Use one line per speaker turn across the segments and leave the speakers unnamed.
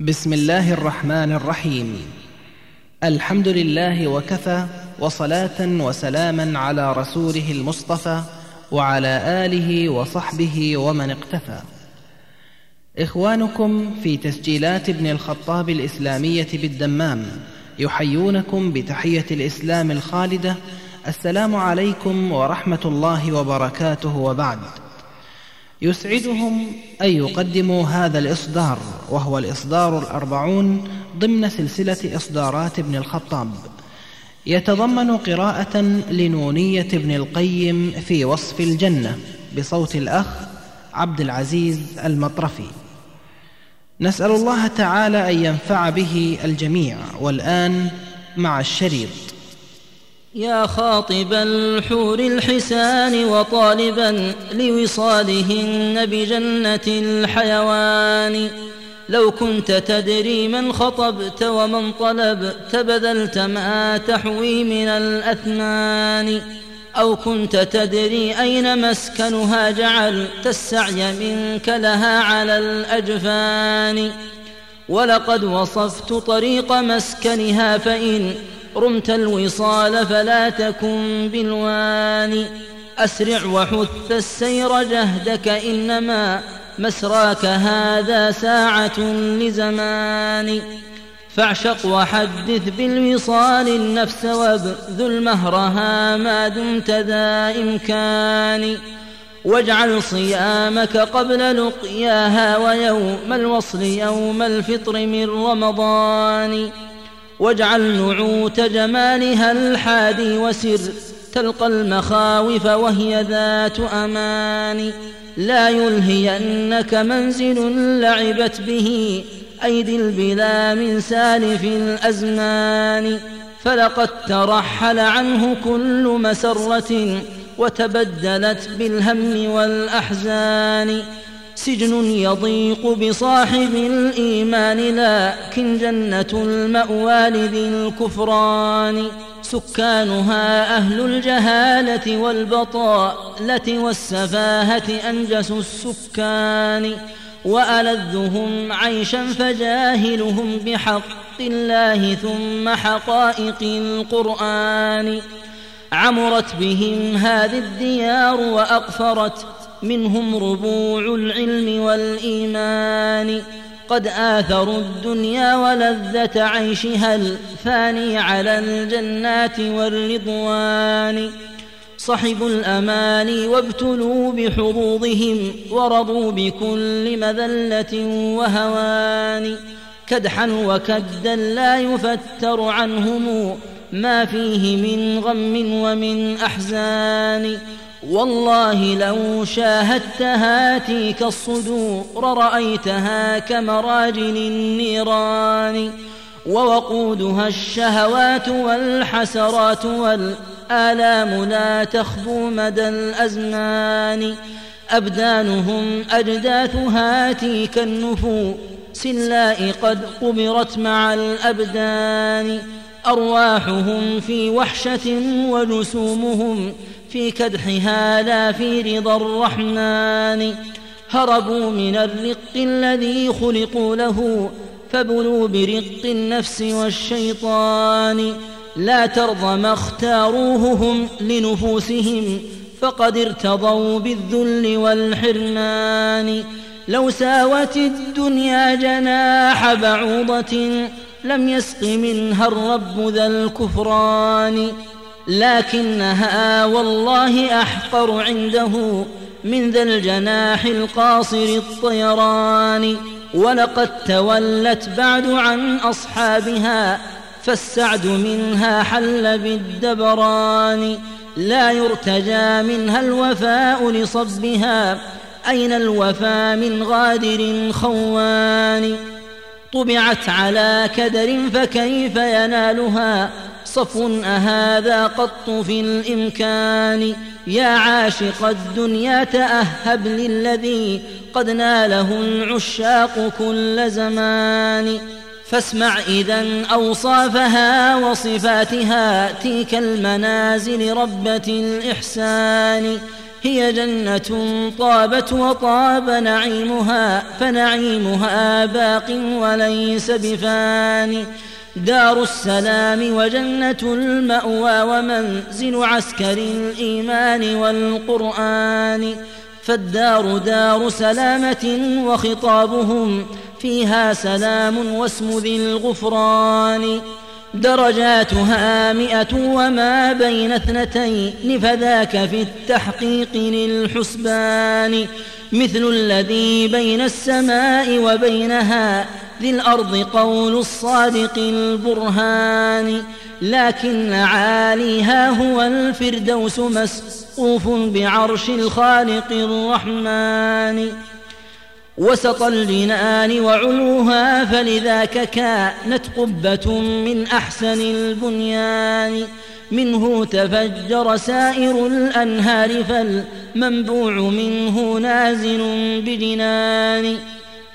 بسم الله الرحمن الرحيم. الحمد لله وكفى وصلاة وسلاما على رسوله المصطفى وعلى آله وصحبه ومن اقتفى. إخوانكم في تسجيلات ابن الخطاب الإسلامية بالدمام يحيونكم بتحية الإسلام الخالدة. السلام عليكم ورحمة الله وبركاته وبعد. يسعدهم أن يقدموا هذا الإصدار وهو الإصدار الأربعون ضمن سلسلة إصدارات ابن الخطاب. يتضمن قراءة لنونية ابن القيم في وصف الجنة بصوت الأخ عبد العزيز المطرفي. نسأل الله تعالى أن ينفع به الجميع والآن مع الشريط.
يا خاطب الحور الحسان وطالبا لوصالهن بجنة الحيوان. لو كنت تدري من خطبت ومن طلبت بذلت ما تحوي من الأثمان أو كنت تدري أين مسكنها جعلت السعي منك لها على الأجفان. ولقد وصفت طريق مسكنها فإن رمت الوصال فلا تكن بالوان. أسرع وحث السير جهدك إنما مسراك هذا ساعة لزمان. فاعشق وحدث بالوصال النفس وابذل مهرها ما دمت ذا إمكان. واجعل صيامك قبل لقياها ويوم الوصل يوم الفطر من رمضان. واجعل نعوت جمالها الحادي وسر تلقى المخاوف وهي ذات أمان. لا يلهينك منزل لعبت به أيدي البلا من سالف الأزمان. فلقد ترحل عنه كل مسرة وتبدلت بالهم والأحزان. سجن يضيق بصاحب الإيمان لكن جنة المأوى لذي الكفران. سكانها أهل الجهالة والبطالة والسفاهة أنجس السكان. وألذهم عيشا فجاهلهم بحق الله ثم حقائق القرآن. عمرت بهم هذه الديار وأقفرت منهم ربوع العلم والإيمان. قد آثروا الدنيا ولذة عيشها الفاني على الجنات والرضوان. صحبوا الأماني وابتلوا بحظوظهم ورضوا بكل مذلة وهوان. كدحا وكدا لا يفتر عنهم ما فيه من غم ومن أحزان. والله لو شاهدت هاتيك الصدور رأيتها كمراجل النيران. ووقودها الشهوات والحسرات والآلام لا تخبو مدى الأزمان. أبدانهم أجداث هاتيك النفوس اللاء قد قبرت مع الأبدان. أرواحهم في وحشة وجسومهم في كدحها لا في رضا الرحمن. هربوا من الرق الذي خلقوا له فبلوا برق النفس والشيطان. لا ترضى ما اختاروه هم لنفوسهم فقد ارتضوا بالذل والحرمان. لو ساوت الدنيا جناح بعوضة لم يسق منها الرب ذا الكفران. لكنها والله أحقر عنده من ذا الجناح القاصر الطيران. ولقد تولت بعد عن أصحابها فالسعد منها حل بالدبران. لا يرتجى منها الوفاء لصبها أين الوفى من غادر خوان؟ طبعت على كدر فكيف ينالها؟ صفو أهذا قط في الإمكان. يا عاشق الدنيا تأهب للذي قد ناله العشاق كل زمان. فاسمع إذا أوصافها وصفاتها تلك المنازل ربة الإحسان. هي جنة طابت وطاب نعيمها فنعيمها باق وليس بفاني دار السلام وجنة المأوى ومنزل عسكر الإيمان والقرآن. فالدار دار سلامة وخطابهم فيها سلام واسم ذي الغفران. درجاتها مئة وما بين اثنتين فذاك في التحقيق للحسبان. مثل الذي بين السماء وبينها ذي الأرض قول الصادق البرهان لكن عاليها هو الفردوس مسقوف بعرش الخالق الرحمن. وسط الجنان وعلوها فلذاك كانت قبة من أحسن البنيان. منه تفجر سائر الأنهار فالمنبوع منه نازل بجنان.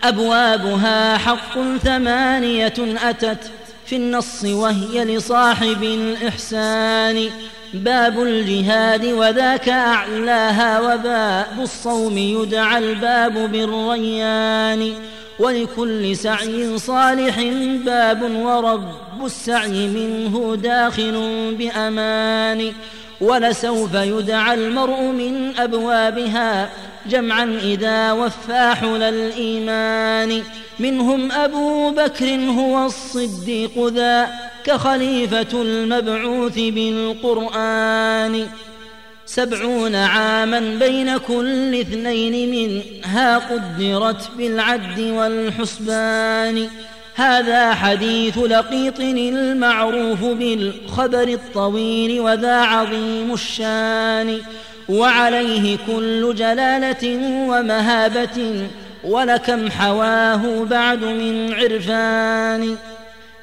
أبوابها حق ثمانية أتت في النص وهي لصاحب الإحسان. باب الجهاد وذاك أعلاها وباب الصوم يدعى الباب بالريان. ولكل سعي صالح باب ورب السعي منه داخل بأمان. ولسوف يدعى المرء من أبوابها جمعا إذا وفى حل الإيمان منهم أبو بكر هو الصديق ذا كخليفة المبعوث بالقرآن. سبعون عاما بين كل اثنين منها قدرت بالعد والحسبان. هذا حديث لقيط المعروف بالخبر الطويل وذا عظيم الشان. وعليه كل جلالة ومهابة ولكم حواه بعد من عرفان.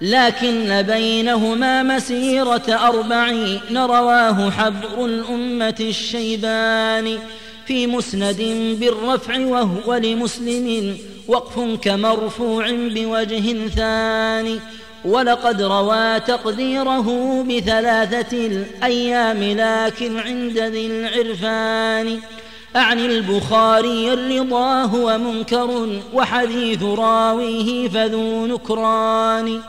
لكن بينهما مسيرة أربعين رواه حبر الأمة الشيبان. في مسند بالرفع وهو لمسلم وقف كمرفوع بوجه ثاني. ولقد روى تقديره بثلاثة الأيام لكن عند ذي العرفان. أعني البخاري الرضا هو منكر وحديث راويه فذو نكران.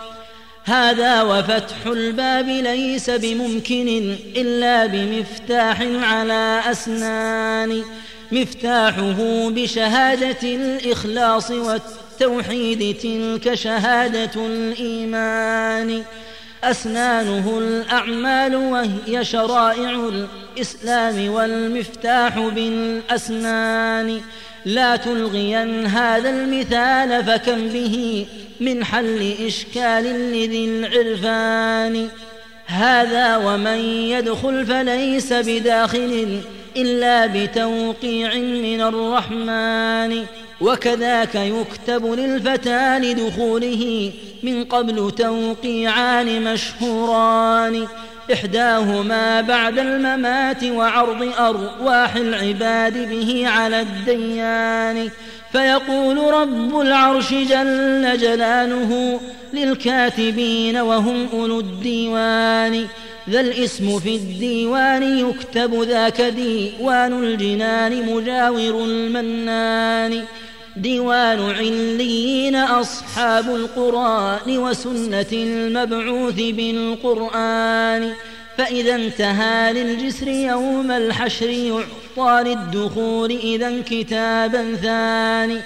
هذا وفتح الباب ليس بممكن إلا بمفتاح على أسنان. مفتاحه بشهادة الإخلاص والتوحيد تلك شهادة الإيمان. أسنانه الأعمال وهي شرائع الإسلام والمفتاح بالأسنان. لا تلغين هذا المثال فكم به من حل إشكال لذي العرفان. هذا ومن يدخل فليس بداخل إلا بتوقيع من الرحمن. وكذاك يكتب للفتى لدخوله من قبل توقيعان مشهوران. إحداهما بعد الممات وعرض أرواح العباد به على الديان. فيقول رب العرش جل جلاله للكاتبين وهم أولو الديوان. ذا الاسم في الديوان يكتب ذاك ديوان الجنان مجاور المنان. ديوان عليين أصحاب القرآن وسنة المبعوث بالقرآن. فإذا انتهى للجسر يوم الحشر يعطى للدخول إذا كتابا ثاني.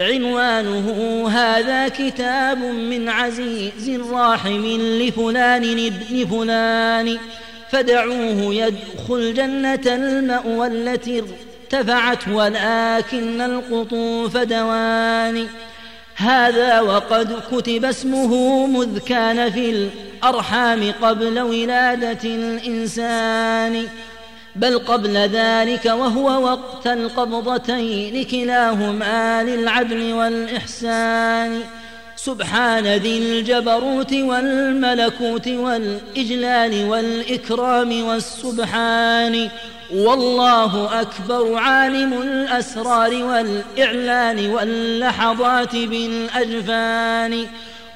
عنوانه هذا كتاب من عزيز راحم لفلان ابن فلان. فدعوه يدخل جنة المأوى التي ارتفعت ولكن القطوف دوان هذا وقد كتب اسمه مذ كان في الأرحام قبل ولادة الإنسان. بل قبل ذلك وهو وقت القبضتين كلاهما للعدل والإحسان. سبحان ذي الجبروت والملكوت والإجلال والإكرام والسبحان. والله أكبر عالم الأسرار والإعلان واللحظات بالأجفان.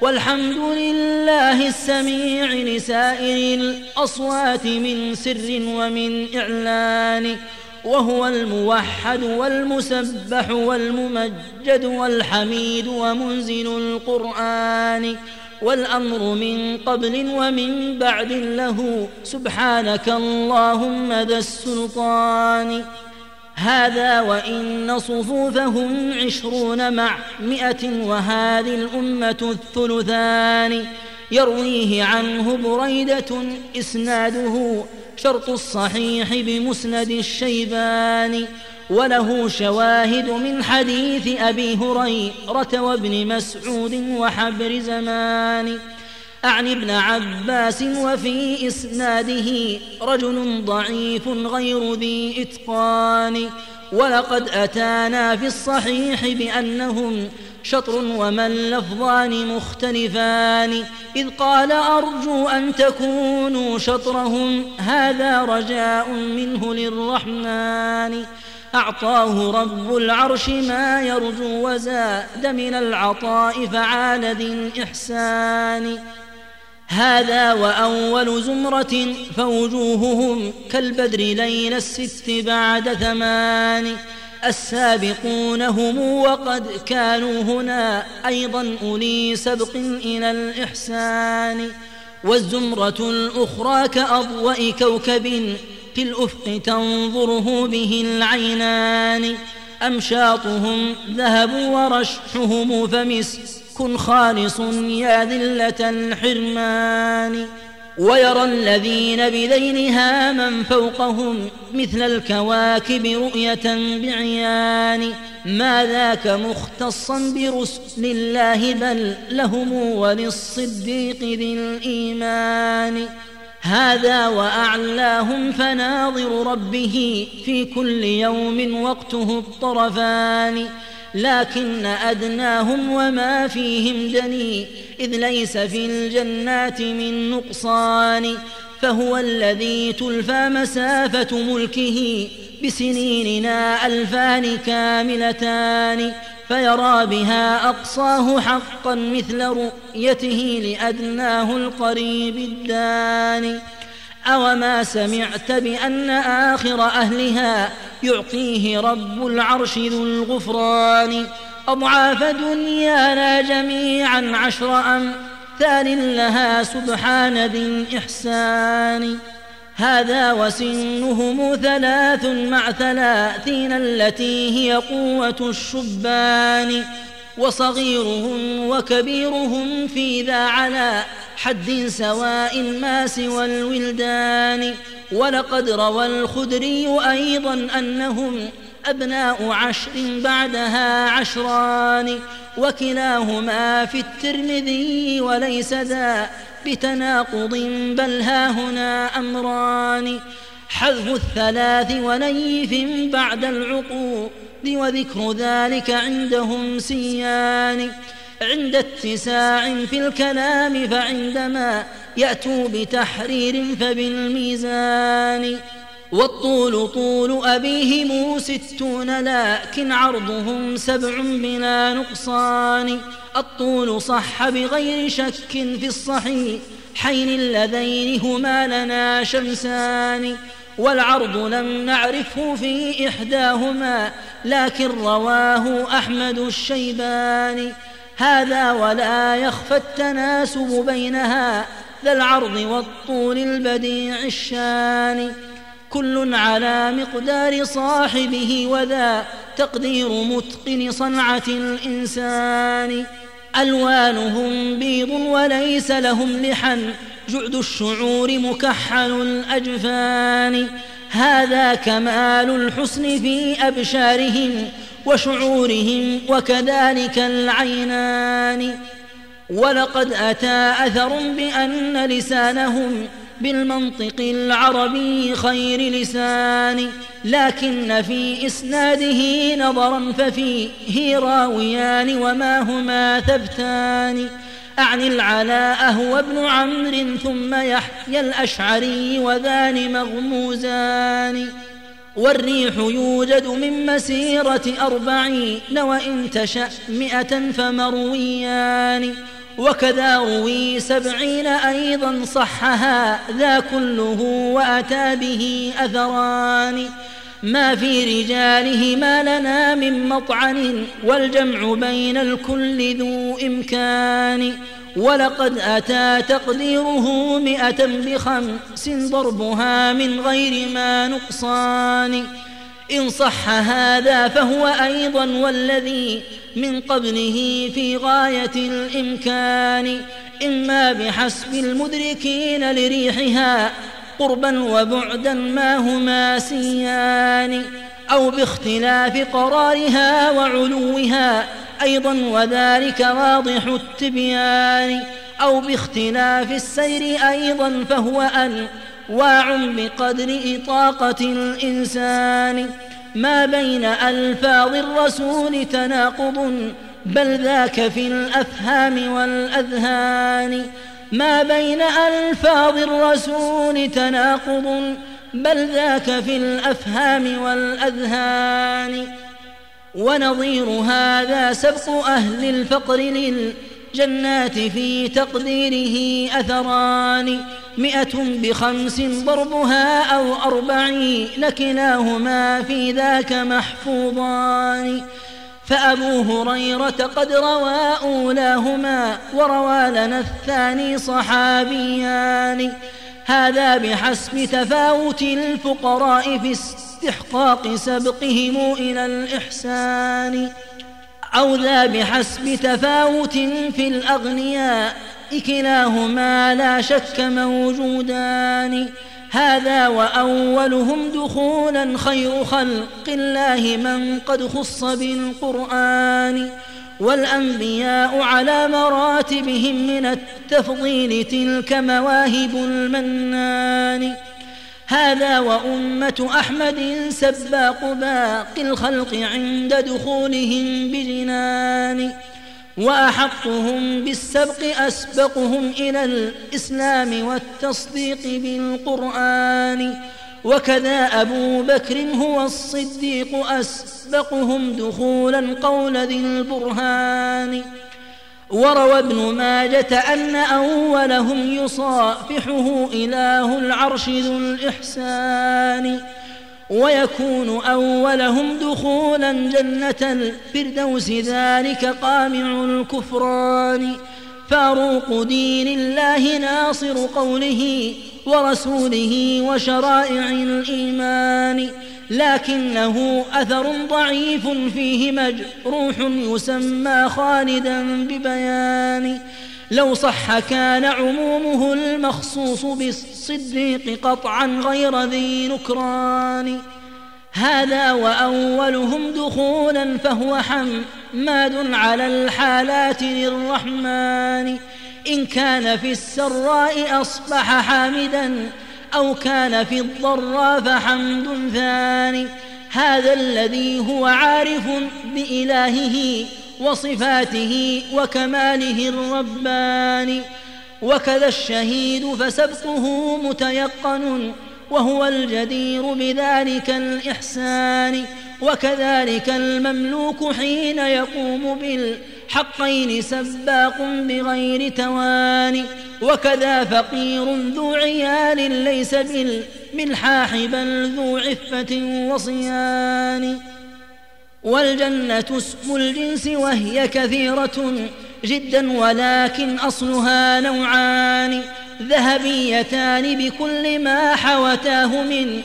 والحمد لله السميع لسائر الأصوات من سر ومن إعلان. وهو الموحد والمسبح والممجد والحميد ومنزل القرآن. والأمر من قبل ومن بعد له سبحانك اللهم ذا السلطان. هذا وإن صفوفهم عشرون مع مئة وهذه الأمة الثلثان. يرويه عنه بريدة إسناده شرط الصحيح بمسند الشيبان وله شواهد من حديث أبي هريرة وابن مسعود وحبر زمان. أعني ابن عباس وفي إسناده رجل ضعيف غير ذي إتقان. ولقد أتانا في الصحيح بأنهم شطر وما اللفظان مختلفان. إذ قال أرجو أن تكونوا شطرهم هذا رجاء منه للرحمن. أعطاه رب العرش ما يرجو وزاد من العطاء فعال ذي الإحسان. هذا وأول زمرة فوجوههم كالبدر ليل الست بعد ثمان. السابقون هم وقد كانوا هنا أيضا أولي سبق إلى الإحسان. والزمرة الأخرى كأضواء كوكب في الأفق تنظره به العينان أمشاطهم ذهب ورشحهم فمسك خالص يا ذلة الحرمان ويرى الذين بذينها من فوقهم مثل الكواكب رؤية بعيان ما ذاك مختصا برسل الله بل لهم وللصديق ذي الإيمان هذا وأعلاهم فناظر ربه في كل يوم وقته الطرفان لكن أدناهم وما فيهم دني إذ ليس في الجنات من نقصان فهو الذي تلفى مسافة ملكه بسنيننا ألفان كاملتان. فيرى بها أقصاه حقا مثل رؤيته لأدناه القريب الداني. أوما سمعت بأن آخر أهلها يعطيه رب العرش ذو الغفران. أضعاف دنيانا جميعا عشر أمثال لها سبحان ذي الإحسان. هذا وسنهم ثلاث مع ثلاثين التي هي قوة الشبان وصغيرهم وكبيرهم في ذا على حد سواء ما سوى الولدان. ولقد روى الخدري أيضا أنهم أبناء عشر بعدها عشران وكلاهما في الترمذي وليس ذا بتناقض بل ها هنا أمران. حذف الثلاث ونيف بعد العقود وذكر ذلك عندهم سيان. عند اتساع في الكلام فعندما يأتوا بتحرير فبالميزان. والطول طول أبيهم ستون لكن عرضهم سبع بلا نقصان. الطول صح بغير شك في الصحيح حين اللذين هما لنا شمسان. والعرض لم نعرفه في إحداهما لكن رواه أحمد الشيباني. هذا ولا يخفى التناسب بينها ذا العرض والطول البديع الشان. كل على مقدار صاحبه وذا تقدير متقن صنعة الإنسان. ألوانهم بيض وليس لهم لحن جعد الشعور مكحل الأجفان. هذا كمال الحسن في أبشارهم وشعورهم وكذلك العينان. ولقد أتى أثر بأن لسانهم بالمنطق العربي خير لسان لكن في إسناده نظرا ففيه راويان وما هما ثبتان. أعني العلاء هو ابن عمرو ثم يحيى الأشعري وذان مغموزان. والريح يوجد من مسيرة أربعين وإن تشأ مئة فمرويان. وكذا روي سبعين أيضا صحها ذا كله وأتى به أثران. ما في رجاله ما لنا من مطعن والجمع بين الكل ذو إمكان. ولقد أتى تقديره مئة بخمس ضربها من غير ما نقصان. إن صح هذا فهو أيضا والذي من قبله في غاية الإمكان إما بحسب المدركين لريحها قربا وبعدا ما هما سيان أو باختلاف قرارها وعلوها أيضا وذلك واضح التبيان أو باختلاف السير أيضا فهو أنواع بقدر إطاقة الإنسان ما بين ألفاظ الرسول تناقض بل ذاك في الأفهام والأذهان. ما بين ألفاظ الرسول تناقض بل ذاك في الأفهام والأذهان. ونظير هذا سبق أهل الفقر للجنات في تقديره أثران. مئة بخمس ضربها أو أربعين كلاهما في ذاك محفوظان. فأبو هريرة قد روى أولاهما وروى لنا الثاني صحابيان. هذا بحسب تفاوت الفقراء في استحقاق سبقهم إلى الإحسان. أو ذا بحسب تفاوت في الأغنياء كلاهما لا شك موجودان. هذا وأولهم دخولا خير خلق الله من قد خص بالقرآن. والأنبياء على مراتبهم من التفضيل تلك مواهب المنان. هذا وأمة أحمد سباق باقي الخلق عند دخولهم بجنان وأحقهم بالسبق أسبقهم إلى الإسلام والتصديق بالقرآن. وكذا أبو بكر هو الصديق أسبقهم دخولا قول ذي البرهان. وروى ابن ماجة أن أولهم يصافحه إله العرش ذو الإحسان ويكون أولهم دخولا جنة الفردوس ذلك قامع الكفران. فاروق دين الله ناصر قوله ورسوله وشرائع الإيمان لكنه أثر ضعيف فيه مجروح يسمى خالدا ببيان. لو صح كان عمومه المخصوص بالصديق قطعا غير ذي نكران. هذا وأولهم دخولا فهو حماد على الحالات للرحمن. إن كان في السراء أصبح حامدا أو كان في الضراء فحمد ثاني. هذا الذي هو عارف بإلهه وصفاته وكماله الرباني وكذا الشهيد فسبقه متيقن وهو الجدير بذلك الإحسان. وكذلك المملوك حين يقوم بالحقين سباق بغير تواني وكذا فقير ذو عيال ليس بالملحاح بل ذو عفة وصيان. والجنة اسم الجنس وهي كثيرة جدا ولكن أصلها نوعان ذهبيتان بكل ما حوتاه من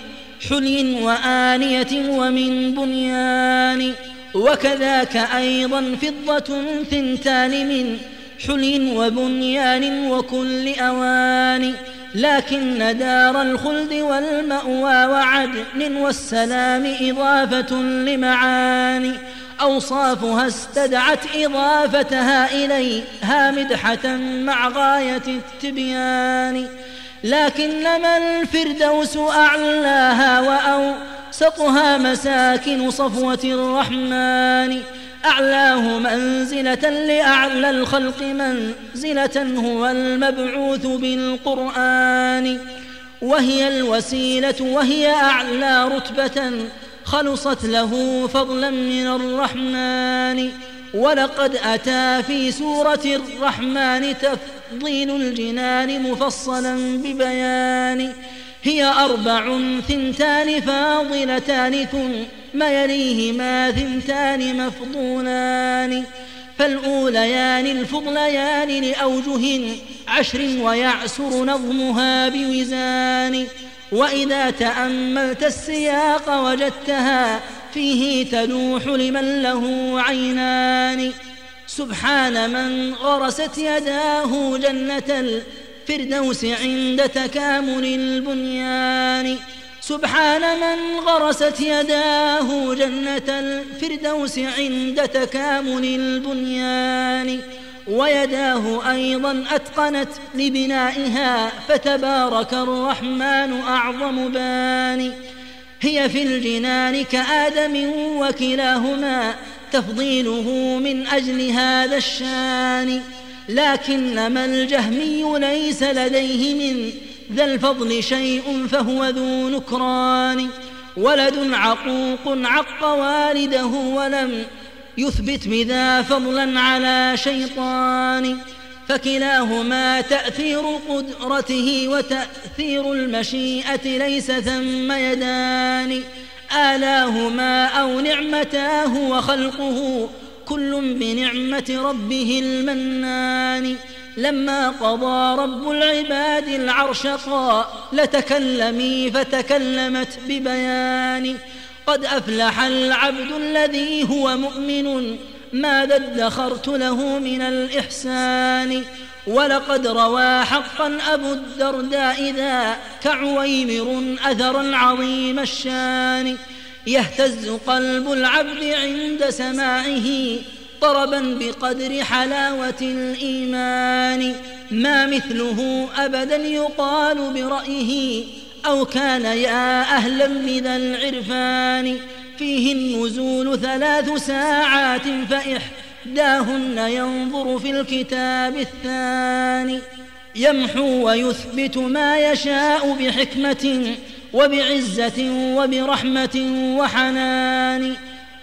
حلي وآنية ومن بنيان. وكذاك أيضا فضة ثنتان من حلي وبنيان وكل أوان. لكن دار الخلد والمأوى وعدن والسلام إضافة لمعاني. أوصافها استدعت إضافتها إليها مدحة مع غاية التبيان. لكنما الفردوس أعلاها وأوسطها مساكن صفوة الرحمن. أعلاه منزلة لأعلى الخلق منزلة هو المبعوث بالقرآن. وهي الوسيلة وهي أعلى رتبة خلصت له فضلا من الرحمن. ولقد أتى في سورة الرحمن تفضيل الجنان مفصلا ببيان. هي أربع ثنتان فاضلتان ثم يليهما ثنتان مفضولان. فالأوليان الفضليان لأوجه عشر ويعسر نظمها بوزان. وإذا تأملت السياق وجدتها فيه تلوح لمن له عينان. سبحان من غرست يداه جنة الفردوس عند تكامل البنيان. سبحان من غرست يداه جنة الفردوس عند تكامل البنيان. ويداه أيضا أتقنت لبنائها فتبارك الرحمن أعظم بان. هي في الجنان كآدم وكلاهما تفضيله من أجل هذا الشان. لكنما الجهمي ليس لديه من ذا الفضل شيء فهو ذو نكران. ولد عقوق عق والده ولم يثبت بذا فضلا على شيطان. فكلاهما تأثير قدرته وتأثير المشيئة ليس ثم يدان. آلاهما أو نعمتاه وخلقه كل بنعمة ربه المنان. لما قضى رب العباد العرش قال لتكلمي فتكلمت ببيان. قد أفلح العبد الذي هو مؤمن ماذا ادخرت له من الإحسان. ولقد روى حقا أبو الدرداء ذا كعويمر أثرا عظيم الشان. يهتز قلب العبد عند سماعه طربا بقدر حلاوة الإيمان. ما مثله أبدا يقال برأيه أو كان يا أهلا بذا العرفان. فيه النزول ثلاث ساعات فإحداهن ينظر في الكتاب الثاني. يمحو ويثبت ما يشاء بحكمة وبعزة وبرحمة وحنان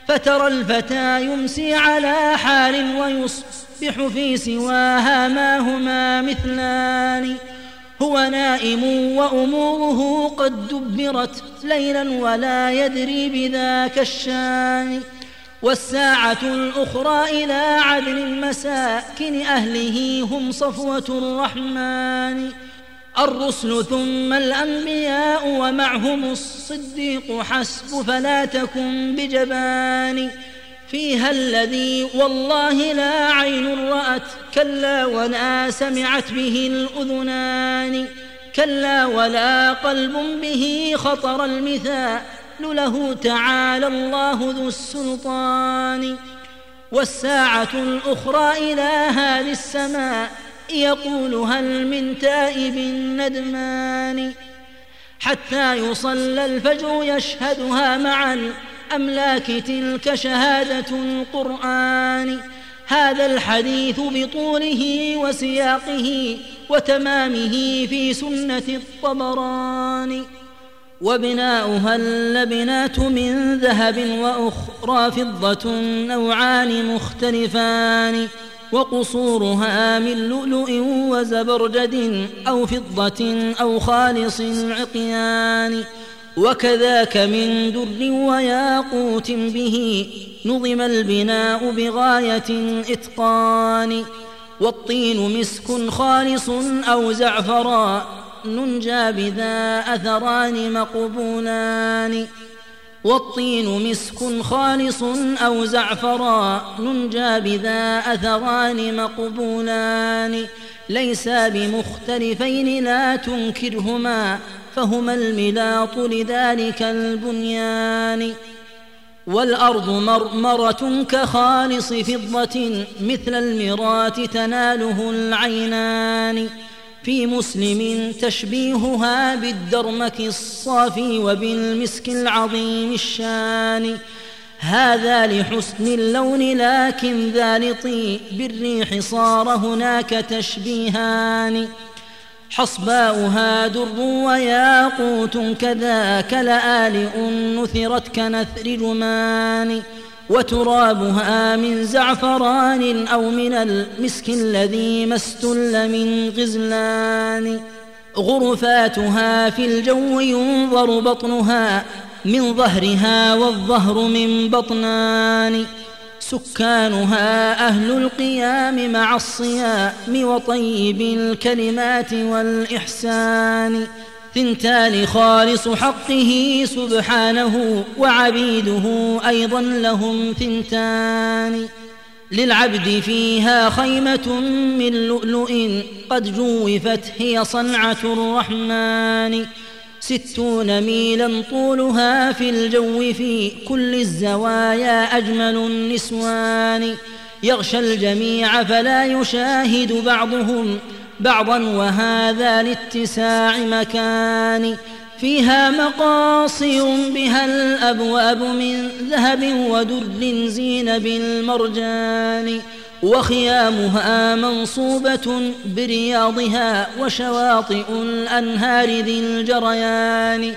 فترى الفتى يمسي على حال ويصبح في سواها ما هما مثلان. هو نائم وأموره قد دبرت ليلا ولا يدري بذاك الشان. والساعة الأخرى إلى عدل مساكن أهله هم صفوة الرحمن. الرسل ثم الأنبياء ومعهم الصديق حسب فلا تكن بجبان فيها الذي والله لا عين رأت كلا ولا سمعت به الأذنان كلا ولا قلب به خطر المثال له تعالى الله ذو السلطان والساعة الأخرى إلى هذه السماء يقول هل من تائب ندمان حتى يصلى الفجر يشهدها مع الأملاك تلك شهادة القرآن هذا الحديث بطوله وسياقه وتمامه في سنة الطبراني وبناؤها اللبنات من ذهب وأخرى فضة نوعان مختلفان وقصورها من لؤلؤ وزبرجد أو فضة أو خالص العقيان وكذاك من در وياقوت به نظم البناء بغاية إتقان. والطين مسك خالص أو زعفران ننجى بذا أثران مقبولان. والطين مسك خالص أو زعفران ننجى بذا أثران مقبولان. ليسا بمختلفين لا تنكرهما فهما الملاط لذلك البنيان. والأرض مرمرة كخالص فضة مثل المرات تناله العينان. في مسلم تشبيهها بالدرمك الصافي وبالمسك العظيم الشان. هذا لحسن اللون لكن ذا لطيب بالريح صار هناك تشبيهان. حصباؤها در وياقوت كذاك لآلئ نثرت كنثر جمان وترابها من زعفران أو من المسك الذي ما استل من غزلان. غرفاتها في الجو ينظر بطنها من ظهرها والظهر من بطنان. سكانها أهل القيام مع الصيام وطيب الكلمات والإحسان. ثنتان خالص حقه سبحانه وعبيده أيضا لهم ثنتان للعبد فيها خيمة من لؤلؤ قد جوفت هي صنعة الرحمن ستون ميلا طولها في الجو في كل الزوايا أجمل النسوان يغشى الجميع فلا يشاهد بعضهم بعضا وهذا لاتساع مكان فيها مقاصي بها الأبواب من ذهب ودر زين بالمرجان وخيامها منصوبة برياضها وشواطئ الأنهار ذي الجريان.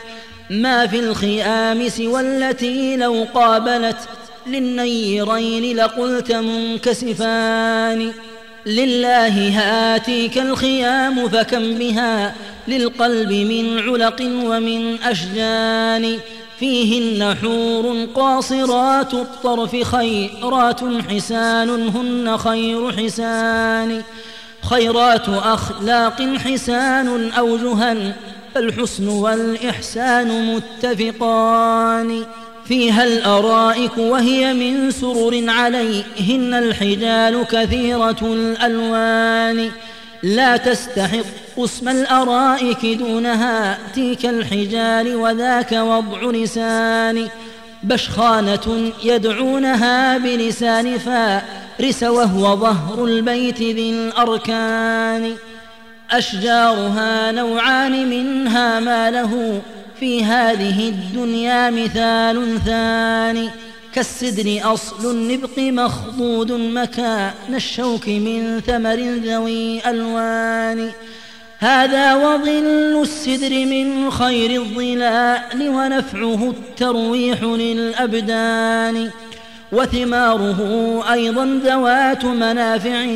ما في الخيام سوى التي لو قابلت للنيرين لقلت منكسفان. لله هاتيك الخيام فكم بها للقلب من علق ومن أشجان فيهن حور قاصرات الطرف خيرات حسان هن خير حسان خيرات أخلاق حسان أوجها الحسن والإحسان متفقان فيها الأرائك وهي من سرر عليهن الحجال كثيرة الألوان. لا تستحق اسم الأرائك دونها تلك الحجال وذاك وضع لسان. بشخانة يدعونها بلسان فارس وهو ظهر البيت ذي الأركان. أشجارها نوعان منها ما له في هذه الدنيا مثال ثاني. كالسدر أصل النبق مخضود مكان الشوك من ثمر ذوي ألوان. هذا وظل السدر من خير الظلال ونفعه الترويح للأبدان. وثماره أيضا ذوات منافع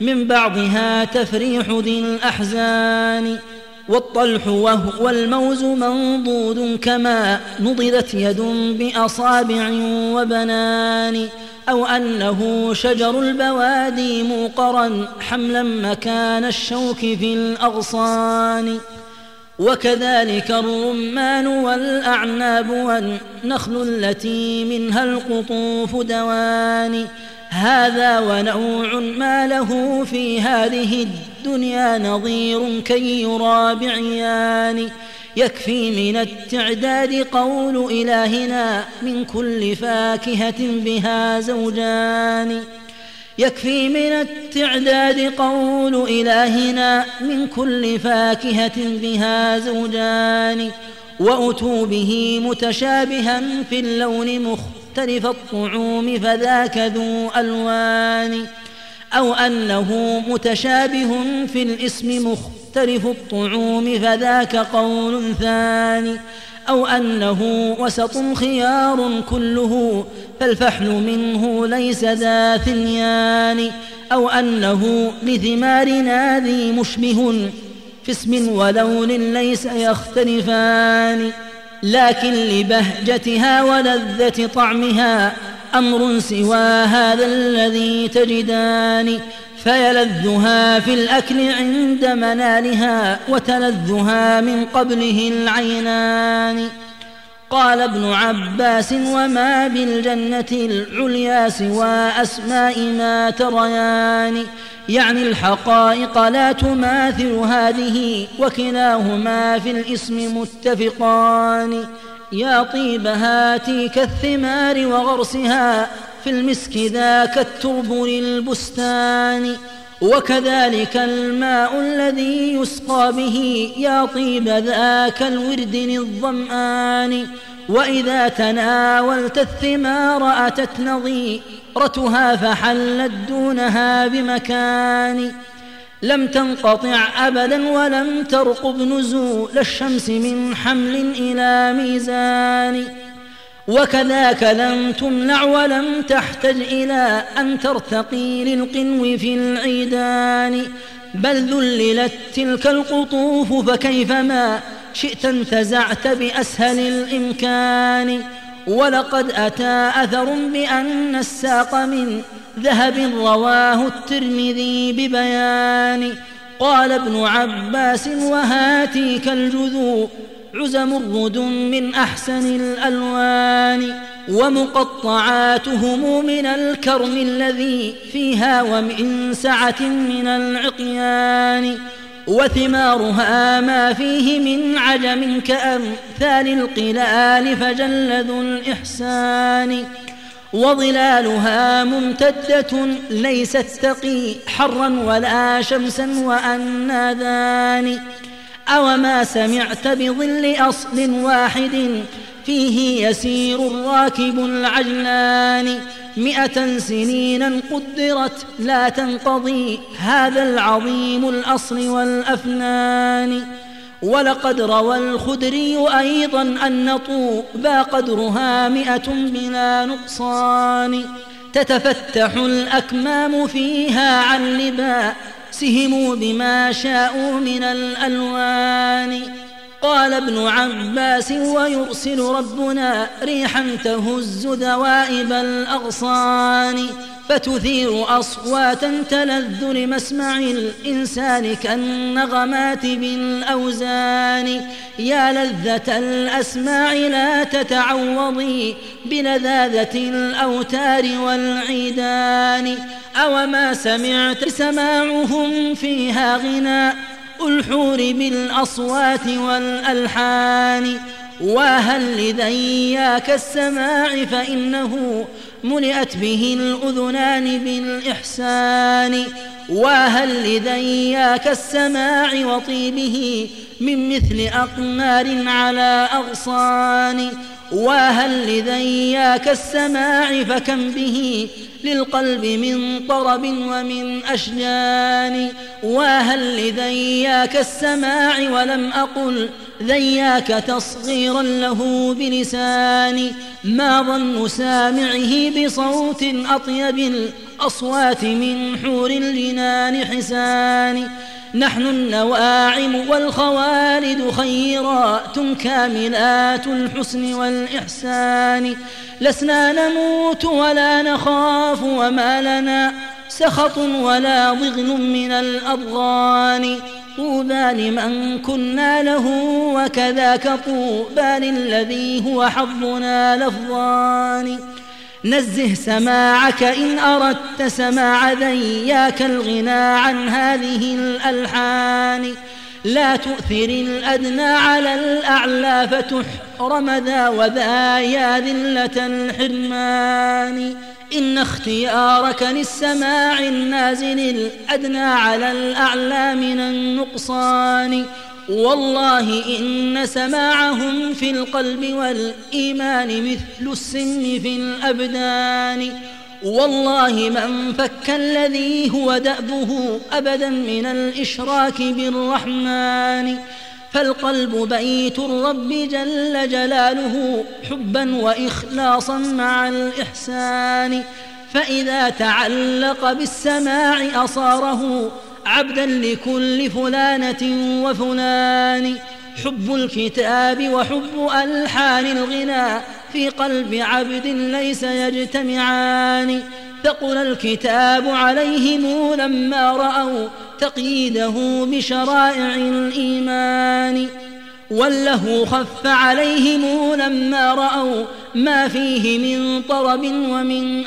من بعضها تفريح ذي الأحزان. والطلح وهو الموز منضود كما نضدت يد بأصابع وبنان أو أنه شجر البوادي موقرا حملا مكان الشوك في الأغصان. وكذلك الرمان والأعناب والنخل التي منها القطوف دوان. هذا ونوع ما له في هذه الدنيا نظير كي يرى بعيان يكفي من التعداد قول إلهنا من كل فاكهة بها زوجان. يكفي من التعداد قول إلهنا من كل فاكهة بها زوجان. وأتوا به متشابها في اللون مختلف الطعوم فذاك ذو ألوان. أو أنه متشابه في الاسم مختلف الطعوم فذاك قول ثاني. أو أنه وسط خيار كله فالفحل منه ليس ذا ثنيان. أو أنه لثمارنا ذي مشبه في اسم ولون ليس يختلفان. لكن لبهجتها ولذة طعمها أمر سوى هذا الذي تجدان فيلذها في الأكل عند منالها وتلذها من قبله العينان. قال ابن عباس وما بالجنة العليا سوى أسماء ما تريان؟ يعني الحقائق لا تماثل هذه وكلاهما في الاسم متفقان. يا طيب هاتيك الثمار وغرسها في المسك ذاك الترب للبستان. وكذلك الماء الذي يسقى به يا طيب ذاك الورد للظمآن. وإذا تناولت الثمار أتت نظيرتها فحلت دونها بمكان. لم تنقطع أبدا ولم ترقب نزول الشمس من حمل إلى ميزان. وكذاك لم تمنع ولم تحتج إلى أن ترتقي للقنو في العيدان. بل ذللت تلك القطوف فكيفما شئت انتزعت بأسهل الإمكان. ولقد أتى أثر بأن الساق من ذهب رواه الترمذي ببيان. قال ابن عباس وهاتيك الجذوع عزم الردم من أحسن الألوان ومقطعاتهم من الكرم الذي فيها ومن سعة من العقيان. وثمارها ما فيه من عجم كأمثال القلال فجل ذو الإحسان. وظلالها ممتدة ليست تقي حرا ولا شمسا وأنادان أوما سمعت بظل أصل واحد فيه يسير الراكب العجلان. مئة سنينا قدرت لا تنقضي هذا العظيم الأصل والأفنان. ولقد روى الخدري أيضا أن طوبى قدرها مئة بلا نقصان. تتفتح الأكمام فيها عن لباسهم بما شاءوا من الألوان. قال ابن عباس ويرسل ربنا ريحا تهز ذوائب الأغصان. فتثير أصواتا تلذ لمسمع الإنسان كالنغمات بالأوزان. يا لذة الأسماع لا تتعوضي بلذاذة الأوتار والعيدان. أوما سمعت سماعهم فيها غناء الحور بالأصوات والألحان. وهل لذياك السماع فإنه ملئت به الأذنان بالإحسان وهل لذياك السماع وطيبه من مثل أقمار على أغصان؟ وهل لذياك السماع فكم به للقلب من طرب ومن أشجان؟ وهل لذياك السماع ولم أقل ذياك تصغيرا له بلساني ما ظن سامعه بصوت أطيب الأصوات من حور الجنان حسان. نحن النواعم والخوالد خيرات كاملات الحسن والإحسان. لسنا نموت ولا نخاف وما لنا سخط ولا ضغن من الأضغان. طوبى لمن كنا له وكذاك طوبى للذي هو حظنا لفظان. نزه سماعك إن أردت سماع ذياك الغنى عن هذه الألحان. لا تؤثر الأدنى على الأعلى فتحرم ذا وذا يا ذلة الحرمان. إن اختيارك للسماع النازل الأدنى على الأعلى من النقصان. والله إن سماعهم في القلب والإيمان مثل السن في الأبدان. والله من فك الذي هو دأبه أبدا من الإشراك بالرحمن. فالقلب بيت الرب جل جلاله حبا وإخلاصا مع الإحسان. فإذا تعلق بالسماع أصاره عبدا لكل فلانة وفلان. حب الكتاب وحب ألحان الغنى في قلب عبد ليس يجتمعان. ثقل الكتاب عليهم لما رأوا تقييده بشرائع الإيمان. وله خف عليهم لما رأوا ما فيه من طرب ومن